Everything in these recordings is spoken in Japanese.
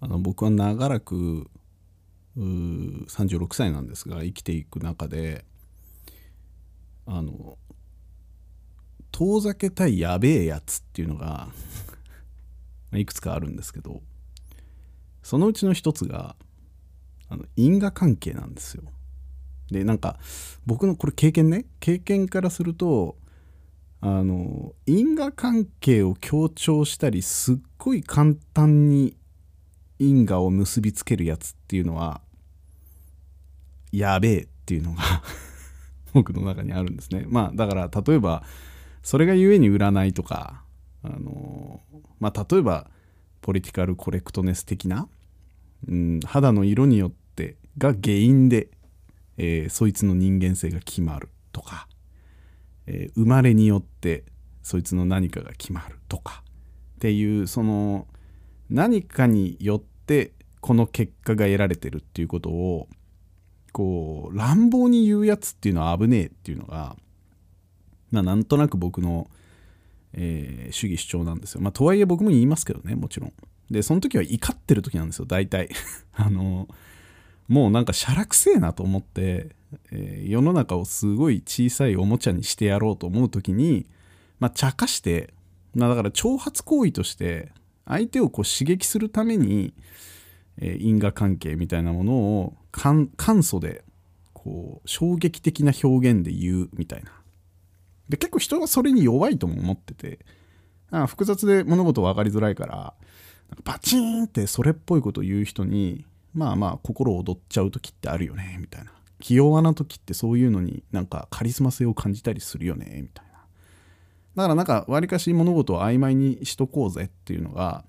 あの僕は長らく36歳なんですが生きていく中であの遠ざけたいやべえやつっていうのが いくつかあるんですけどそのうちの一つがあの因果関係なんですよ。でなんか僕のこれ経験ね経験からするとあの因果関係を強調したりすっごい簡単に因果を結びつけるやつっていうのはやべえっていうのが 僕の中にあるんですね。まあだから例えばそれがゆえに占いとかあのまあ例えばポリティカルコレクトネス的な、うん、肌の色によってが原因で、えー、そいつの人間性が決まるとか、えー、生まれによってそいつの何かが決まるとかっていうその何かによってこの結果が得られてるっていうことをこう乱暴に言うやつっていうのは危ねえっていうのが、まあ、なんとなく僕の、えー、主義主張なんですよ。まあ、とはいえ僕も言いますけどねもちろん。でその時は怒ってる時なんですよ大体。あのもうなんかしゃらくせえなと思って、えー、世の中をすごい小さいおもちゃにしてやろうと思う時に、まあ、茶化して、まあ、だから挑発行為として相手をこう刺激するために、えー、因果関係みたいなものを簡素でこう衝撃的な表現で言うみたいな。で結構人がそれに弱いとも思っててあ複雑で物事分かりづらいからバチーンってそれっぽいことを言う人にまあまあ心躍っちゃう時ってあるよねみたいな。気弱な時ってそういうのになんかカリスマ性を感じたりするよねみたいな。だからなんかわりかし物事を曖昧にしとこうぜっていうのが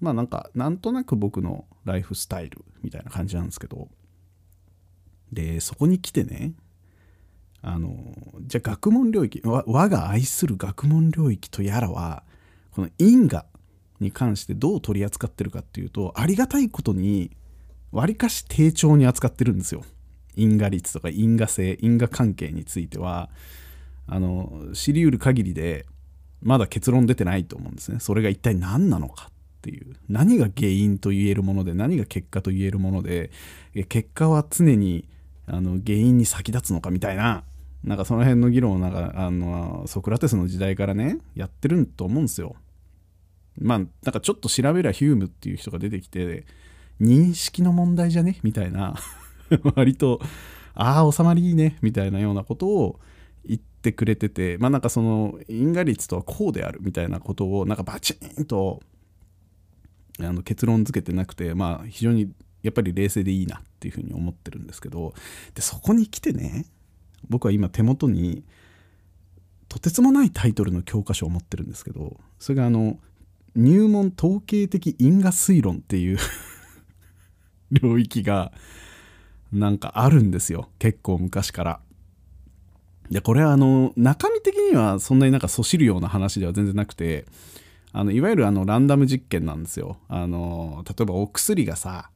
まあなんかなんとなく僕のライフスタイルみたいな感じなんですけど。でそこに来てねあのじゃあ学問領域我が愛する学問領域とやらはこの因果に関してどう取り扱ってるかっていうとありがたいことにわりかし丁重に扱ってるんですよ。因果率とか因果性因果関係については。あの知りうる限りでまだ結論出てないと思うんですね。それが一体何なのかっていう。何が原因と言えるもので何が結果と言えるもので結果は常にあの原因に先立つのかみたいななんかその辺の議論をなんかあのソクラテスの時代からねやってると思うんですよ。まあなんかちょっと調べりゃヒュームっていう人が出てきて認識の問題じゃね？みたいな。割とああ収まりいいね。みたいなようなことをってくれててまあなんかその因果率とはこうであるみたいなことをなんかバチンとあの結論付けてなくて、まあ、非常にやっぱり冷静でいいなっていうふうに思ってるんですけどでそこに来てね僕は今手元にとてつもないタイトルの教科書を持ってるんですけどそれがあの入門統計的因果推論っていう 領域がなんかあるんですよ結構昔から。でこれはあの中身的にはそんなになんかそしるような話では全然なくてあのいわゆるあのランダム実験なんですよ。あの例えばお薬がさ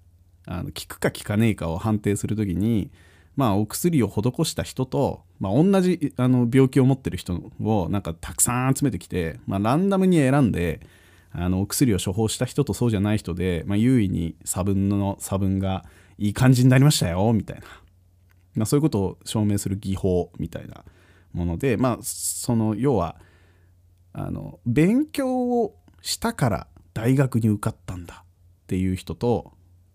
あの効くか効かねえかを判定する時に、まあ、お薬を施した人と、まあ、同じあの病気を持ってる人をなんかたくさん集めてきて、まあ、ランダムに選んであのお薬を処方した人とそうじゃない人で、まあ、優位に差分の差分がいい感じになりましたよみたいな、まあ、そういうことを証明する技法みたいなもので、まあ、その要はあの勉強をしたから大学に受かったんだっていう人と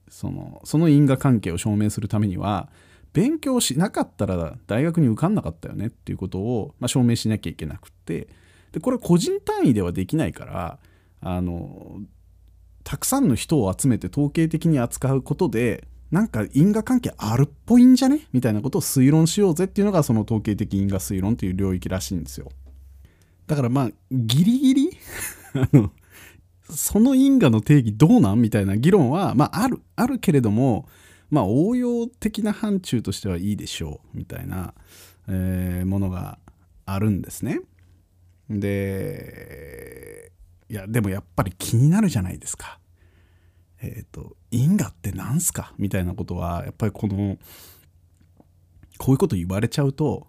そのその因果関係を証明するためには勉強しなかったら大学に受かんなかったよねっていうことを、まあ、証明しなきゃいけなくってでこれ個人単位ではできないからあのたくさんの人を集めて統計的に扱うことでなんか因果関係あるっぽいんじゃね？みたいなことを推論しようぜっていうのがその統計的因果推論という領域らしいんですよ。だからまあ、ギリギリ？あの、その因果の定義どうなん？みたいな議論は、まあ、ある、あるけれども、まあ、応用的な範疇としてはいいでしょう、みたいな、えー、ものがあるんですね。で、いや、でもやっぱり気になるじゃないですか。えっ、ー、と、因果って何すか？みたいなことは、やっぱりこの、こういうこと言われちゃうと、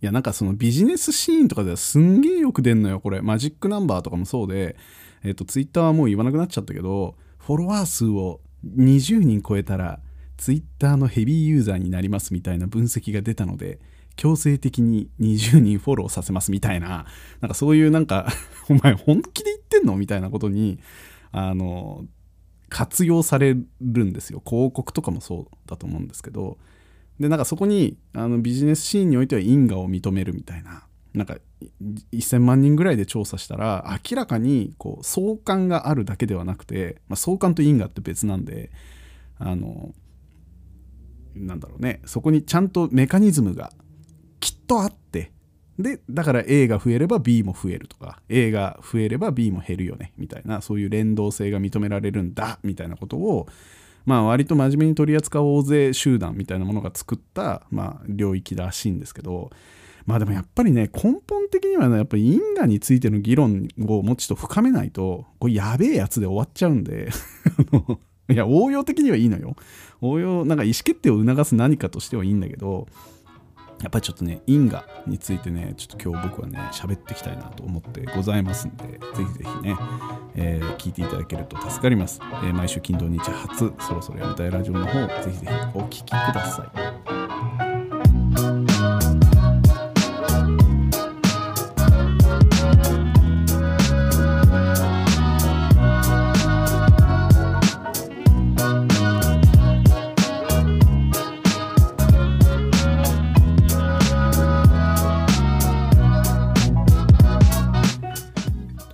いやなんかそのビジネスシーンとかではすんげえよく出んのよこれ。マジックナンバーとかもそうでえっ、ー、とツイッターはもう言わなくなっちゃったけどフォロワー数を20人超えたら Twitter のヘビーユーザーになりますみたいな分析が出たので強制的に20人フォローさせますみたいななんかそういうなんか お前本気で言ってんの？みたいなことにあの活用されるんですよ。広告とかもそうだと思うんですけど。でなんかそこにあのビジネスシーンにおいては因果を認めるみたいな。なんか1000万人ぐらいで調査したら明らかにこう相関があるだけではなくて、まあ、相関と因果って別なんであのなんだろうね。そこにちゃんとメカニズムがきっとあってでだから A が増えれば B も増えるとか A が増えれば B も減るよねみたいなそういう連動性が認められるんだみたいなことをまあ割と真面目に取り扱う大勢集団みたいなものが作った、まあ、領域らしいんですけどまあでもやっぱりね根本的にはねやっぱり因果についての議論をもうちょっと深めないとこれやべえやつで終わっちゃうんで いや応用的にはいいのよ。応用なんか意思決定を促す何かとしてはいいんだけどやっぱりちょっとね因果についてねちょっと今日僕はね喋っていきたいなと思ってございますんでぜひぜひね、えー、聞いていただけると助かります、えー、毎週金土日初そろそろやめたいラジオの方ぜひぜひお聴きください。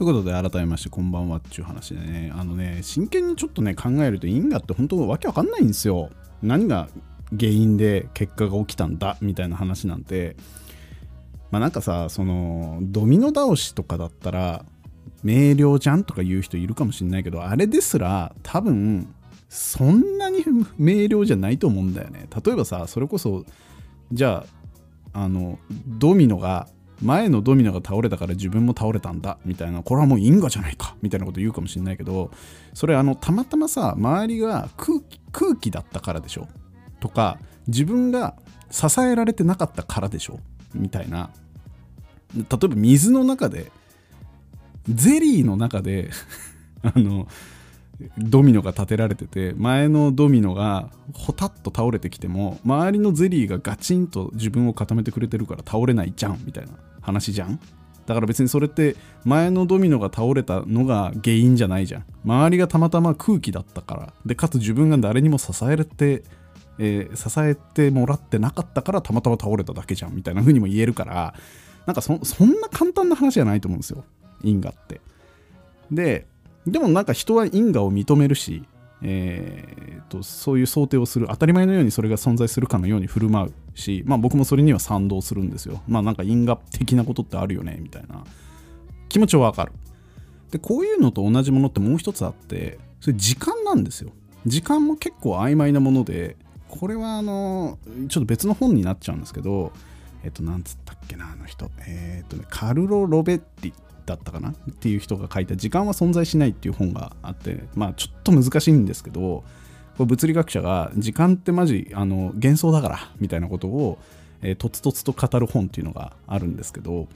ということで改めましてこんばんはっていう話でね。あのね真剣にちょっとね考えると因果って本当わけわかんないんですよ。何が原因で結果が起きたんだみたいな話なんて。まあなんかさそのドミノ倒しとかだったら明瞭じゃんとか言う人いるかもしんないけどあれですら多分そんなに明瞭じゃないと思うんだよね。例えばさそれこそじゃああのドミノが前のドミノが倒れたから自分も倒れたんだみたいなこれはもう因果じゃないかみたいなこと言うかもしれないけどそれあのたまたまさ周りが空気空気だったからでしょ。とか自分が支えられてなかったからでしょみたいな。例えば水の中でゼリーの中で あのドミノが立てられてて前のドミノがほたっと倒れてきても周りのゼリーがガチンと自分を固めてくれてるから倒れないじゃんみたいな。話じゃん？だから別にそれって前のドミノが倒れたのが原因じゃないじゃん。周りがたまたま空気だったから。でかつ自分が誰にも支えて、えー、支えてもらってなかったからたまたま倒れただけじゃんみたいな風にも言えるから。なんかそそんな簡単な話じゃないと思うんですよ。因果って。ででもなんか人は因果を認めるし、えーと、そういう想定をする当たり前のようにそれが存在するかのように振る舞うし、まあ、僕もそれには賛同するんですよ。まあなんか因果的なことってあるよねみたいな気持ちはわかる。でこういうのと同じものってもう一つあってそれ時間なんですよ。時間も結構曖昧なものでこれはあのちょっと別の本になっちゃうんですけどえっとなんつったっけなあの人えっとねカルロ・ロベッティだったかな？っていう人が書いた「時間は存在しない」っていう本があってまあちょっと難しいんですけどこれ物理学者が時間ってマジあの幻想だからみたいなことを、えー、とつとつと語る本っていうのがあるんですけど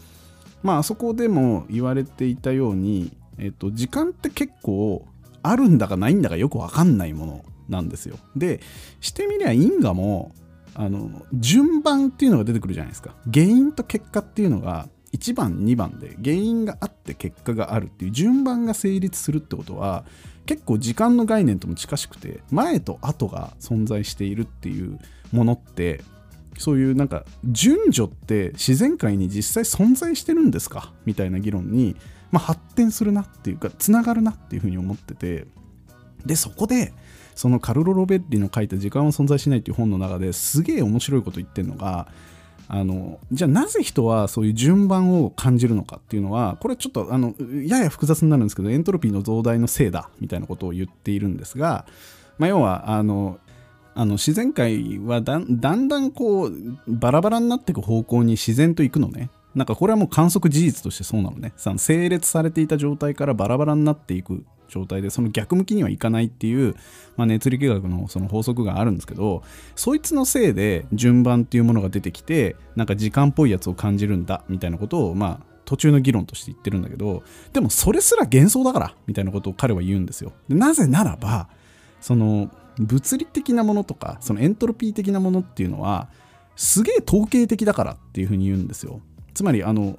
まあそこでも言われていたように、えーと、時間って結構あるんだかないんだかよくわかんないものなんですよ。でしてみりゃ因果もあの順番っていうのが出てくるじゃないですか原因と結果っていうのが1番2番で原因があって結果があるっていう順番が成立するってことは結構時間の概念とも近しくて前と後が存在しているっていうものってそういうなんか順序って自然界に実際存在してるんですか？みたいな議論に、まあ、発展するなっていうかつながるなっていうふうに思っててでそこでそのカルロ・ロベッリの書いた「時間は存在しない」っていう本の中ですげえ面白いこと言ってるのがあのじゃあなぜ人はそういう順番を感じるのかっていうのはこれちょっとあのやや複雑になるんですけどエントロピーの増大のせいだみたいなことを言っているんですが、まあ、要はあのあの自然界はだんだんこうバラバラになっていく方向に自然といくのね。なんかこれはもう観測事実としてそうなのね。整列されていた状態からバラバラになっていく状態でその逆向きにはいかないっていう、まあ、熱力学のその法則があるんですけどそいつのせいで順番っていうものが出てきてなんか時間っぽいやつを感じるんだみたいなことをまあ途中の議論として言ってるんだけどでもそれすら幻想だからみたいなことを彼は言うんですよ。でなぜならばその物理的なものとかそのエントロピー的なものっていうのはすげえ統計的だからっていうふうに言うんですよ。つまりあの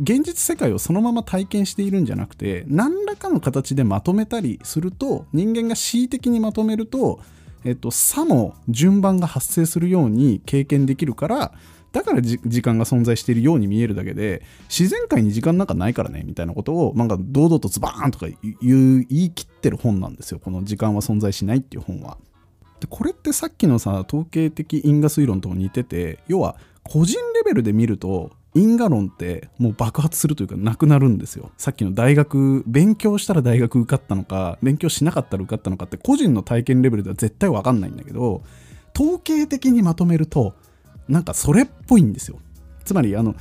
現実世界をそのまま体験しているんじゃなくて何らかの形でまとめたりすると人間が恣意的にまとめると、えっと、差の順番が発生するように経験できるからだから時間が存在しているように見えるだけで自然界に時間なんかないからねみたいなことをなんか堂々とズバーンとか言う言い切ってる本なんですよこの時間は存在しないっていう本は。でこれってさっきのさ統計的因果推論とも似てて要は個人レベルで見ると因果論ってもう爆発するというかなくなるんですよ。さっきの大学、勉強したら大学受かったのか、勉強しなかったら受かったのかって個人の体験レベルでは絶対わかんないんだけど、統計的にまとめると、なんかそれっぽいんですよ。つまり、あの、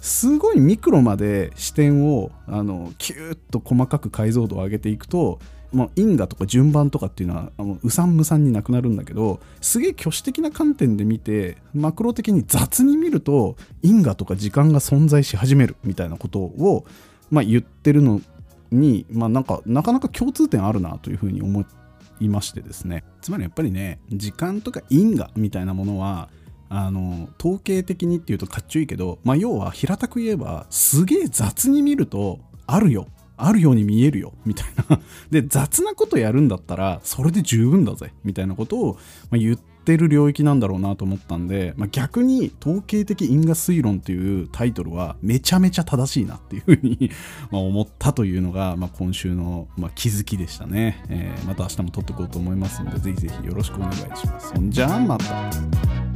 すごいミクロまで視点をあのキューッと細かく解像度を上げていくとまあ、因果とか順番とかっていうのはあのうさんむさんになくなるんだけどすげえ挙手的な観点で見てマクロ的に雑に見ると因果とか時間が存在し始めるみたいなことを、まあ、言ってるのに、まあ、なんかなかなか共通点あるなというふうに思いましてですね。つまりやっぱりね時間とか因果みたいなものはあの統計的にっていうとかっちょいいけど、まあ、要は平たく言えばすげえ雑に見るとあるよ。あるように見えるよみたいな。で雑なことやるんだったらそれで十分だぜみたいなことを、ま言ってる領域なんだろうなと思ったんで、まあ、逆に統計的因果推論っていうタイトルはめちゃめちゃ正しいなっていうふうに ま思ったというのが、まあ、今週の、ま気づきでしたね、えー、また明日も撮っておこうと思いますのでぜひぜひよろしくお願いします。そんじゃあまた。